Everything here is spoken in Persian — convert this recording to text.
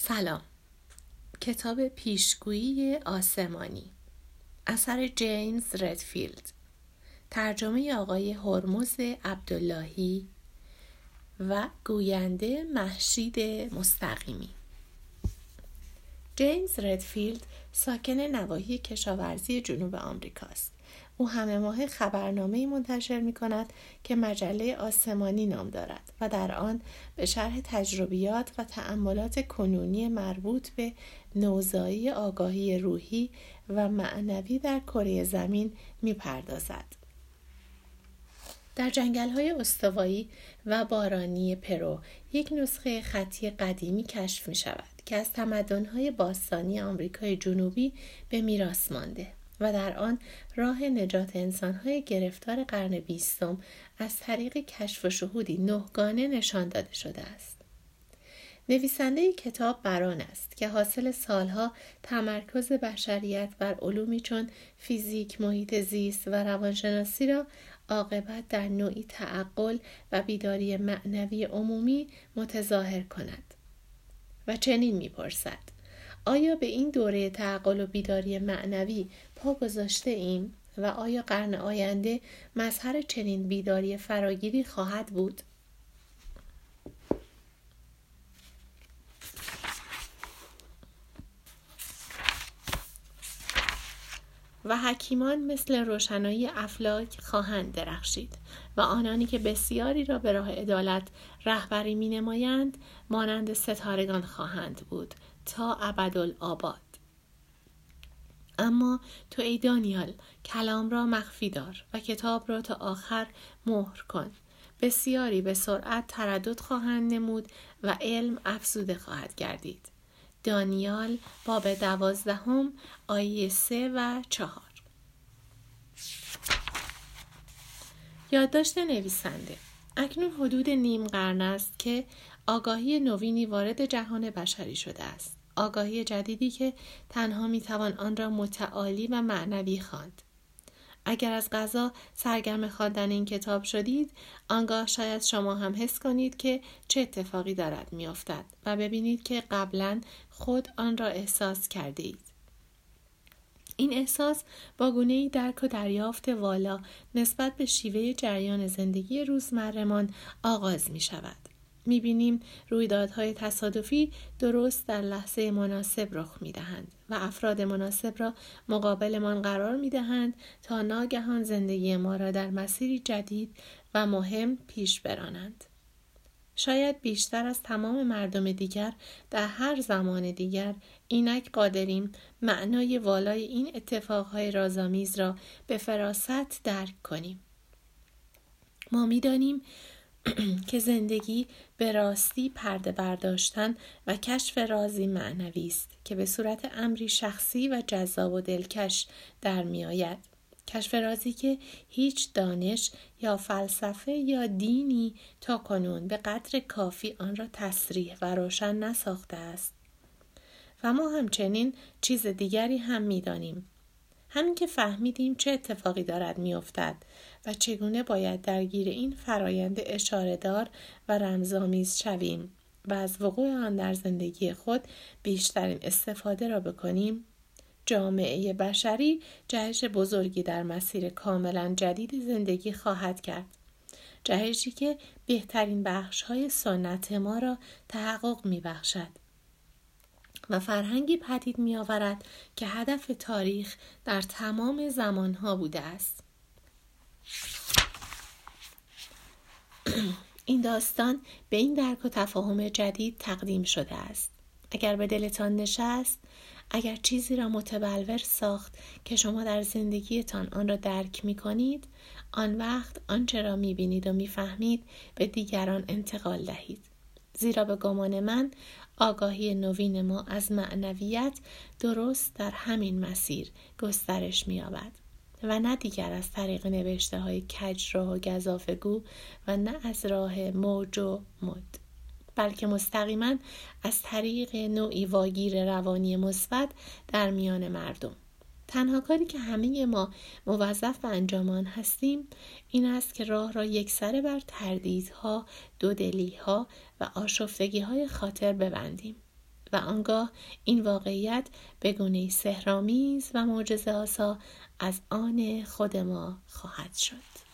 سلام. کتاب پیشگویی آسمانی. اثر جیمز ردفیلد. ترجمه آقای هرمز عبداللهی و گوینده محشید مستقیمی. جیمز ردفیلد ساکن نواحی کشاورزی جنوب آمریکاست. او همه ماه خبرنامه منتشر می کند که مجله آسمانی نام دارد و در آن به شرح تجربیات و تأملات کنونی مربوط به نوزایی آگاهی روحی و معنوی در کره زمین می پردازد. در جنگل های استوایی و بارانی پرو یک نسخه خطی قدیمی کشف می شود که از تمدن های باستانی آمریکای جنوبی به میراث مانده و در آن راه نجات انسانهای گرفتار قرن بیستم از طریق کشف و شهودی نهگانه نشان داده شده است. نویسنده کتاب بران است که حاصل سالها تمرکز بشریت بر علومی چون فیزیک، محیط زیست و روانشناسی را عاقبت در نوعی تعقل و بیداری معنوی عمومی متظاهر کند و چنین می‌پرسد آیا به این دوره تعقل و بیداری معنوی پا گذاشته ایم و آیا قرن آینده مظهر چنین بیداری فراگیری خواهد بود؟ و حکیمان مثل روشنایی افلاک خواهند درخشید و آنانی که بسیاری را به راه عدالت رهبری می نمایند مانند ستارگان خواهند بود تا ابدالآباد. اما تو ای دانیال کلام را مخفی دار و کتاب را تا آخر مهر کن. بسیاری به سرعت تردد خواهند نمود و علم افزوده خواهد گردید. دانیال باب دوازدهم آیه سه و چهار. یادداشت نویسنده. اکنون حدود نیم قرن است که آگاهی نوینی وارد جهان بشری شده است. آگاهی جدیدی که تنها می‌توان آن را متعالی و معنوی خواند اگر از غذا سرگرم خواندن این کتاب شدید آنگاه شاید شما هم حس کنید که چه اتفاقی دارد میافتد و ببینید که قبلا خود آن را احساس کرده اید. این احساس با گونه ای درک و دریافت والا نسبت به شیوه جریان زندگی روزمرهمان آغاز می شود. می‌بینیم رویدادهای تصادفی درست در لحظه مناسب رخ می‌دهند و افراد مناسب را مقابلمان قرار می‌دهند تا ناگهان زندگی ما را در مسیری جدید و مهم پیش برانند. شاید بیشتر از تمام مردم دیگر در هر زمان دیگر اینک قادریم معنای والای این اتفاقهای رازآمیز را به فراست درک کنیم. ما می‌دانیم که زندگی به راستی پرده برداشتن و کشف رازی معنوی است که به صورت امری شخصی و جذاب و دلکش در می آید. کشف رازی که هیچ دانش یا فلسفه یا دینی تا کنون به قدر کافی آن را تصریح و روشن نساخته است. و ما همچنین چیز دیگری هم می‌دانیم همین که فهمیدیم چه اتفاقی دارد میافتد و چگونه باید درگیر این فرایند اشارهدار و رمزآمیز شویم و از وقوع آن در زندگی خود بیشترین استفاده را بکنیم. جامعه بشری جهش بزرگی در مسیر کاملا جدید زندگی خواهد کرد. جهشی که بهترین بخش های سنت ما را تحقق می بخشد و فرهنگی پدید می آورد که هدف تاریخ در تمام زمانها بوده است. این داستان به این درک و تفاهم جدید تقدیم شده است. اگر به دلتان نشست، اگر چیزی را متبلور ساخت که شما در زندگیتان آن را درک می کنید، آن وقت آنچه را می بینید و می فهمید به دیگران انتقال دهید. زیرا به گمان من آگاهی نوین ما از معنویت درست در همین مسیر گسترش می‌یابد و نه دیگر از طریق نوشته های کجراه و گذافگو و نه از راه موج و مد. بلکه مستقیما از طریق نوعی واگیر روانی مثبت در میان مردم. تنها کاری که همه ما موظف به انجام هستیم این است که راه را یکسره بر تردیدها، دودلیها و آشفتگی های خاطر ببندیم و آنگاه این واقعیت به گونه سهرامیز و معجزه آسا از آن خود ما خواهد شد.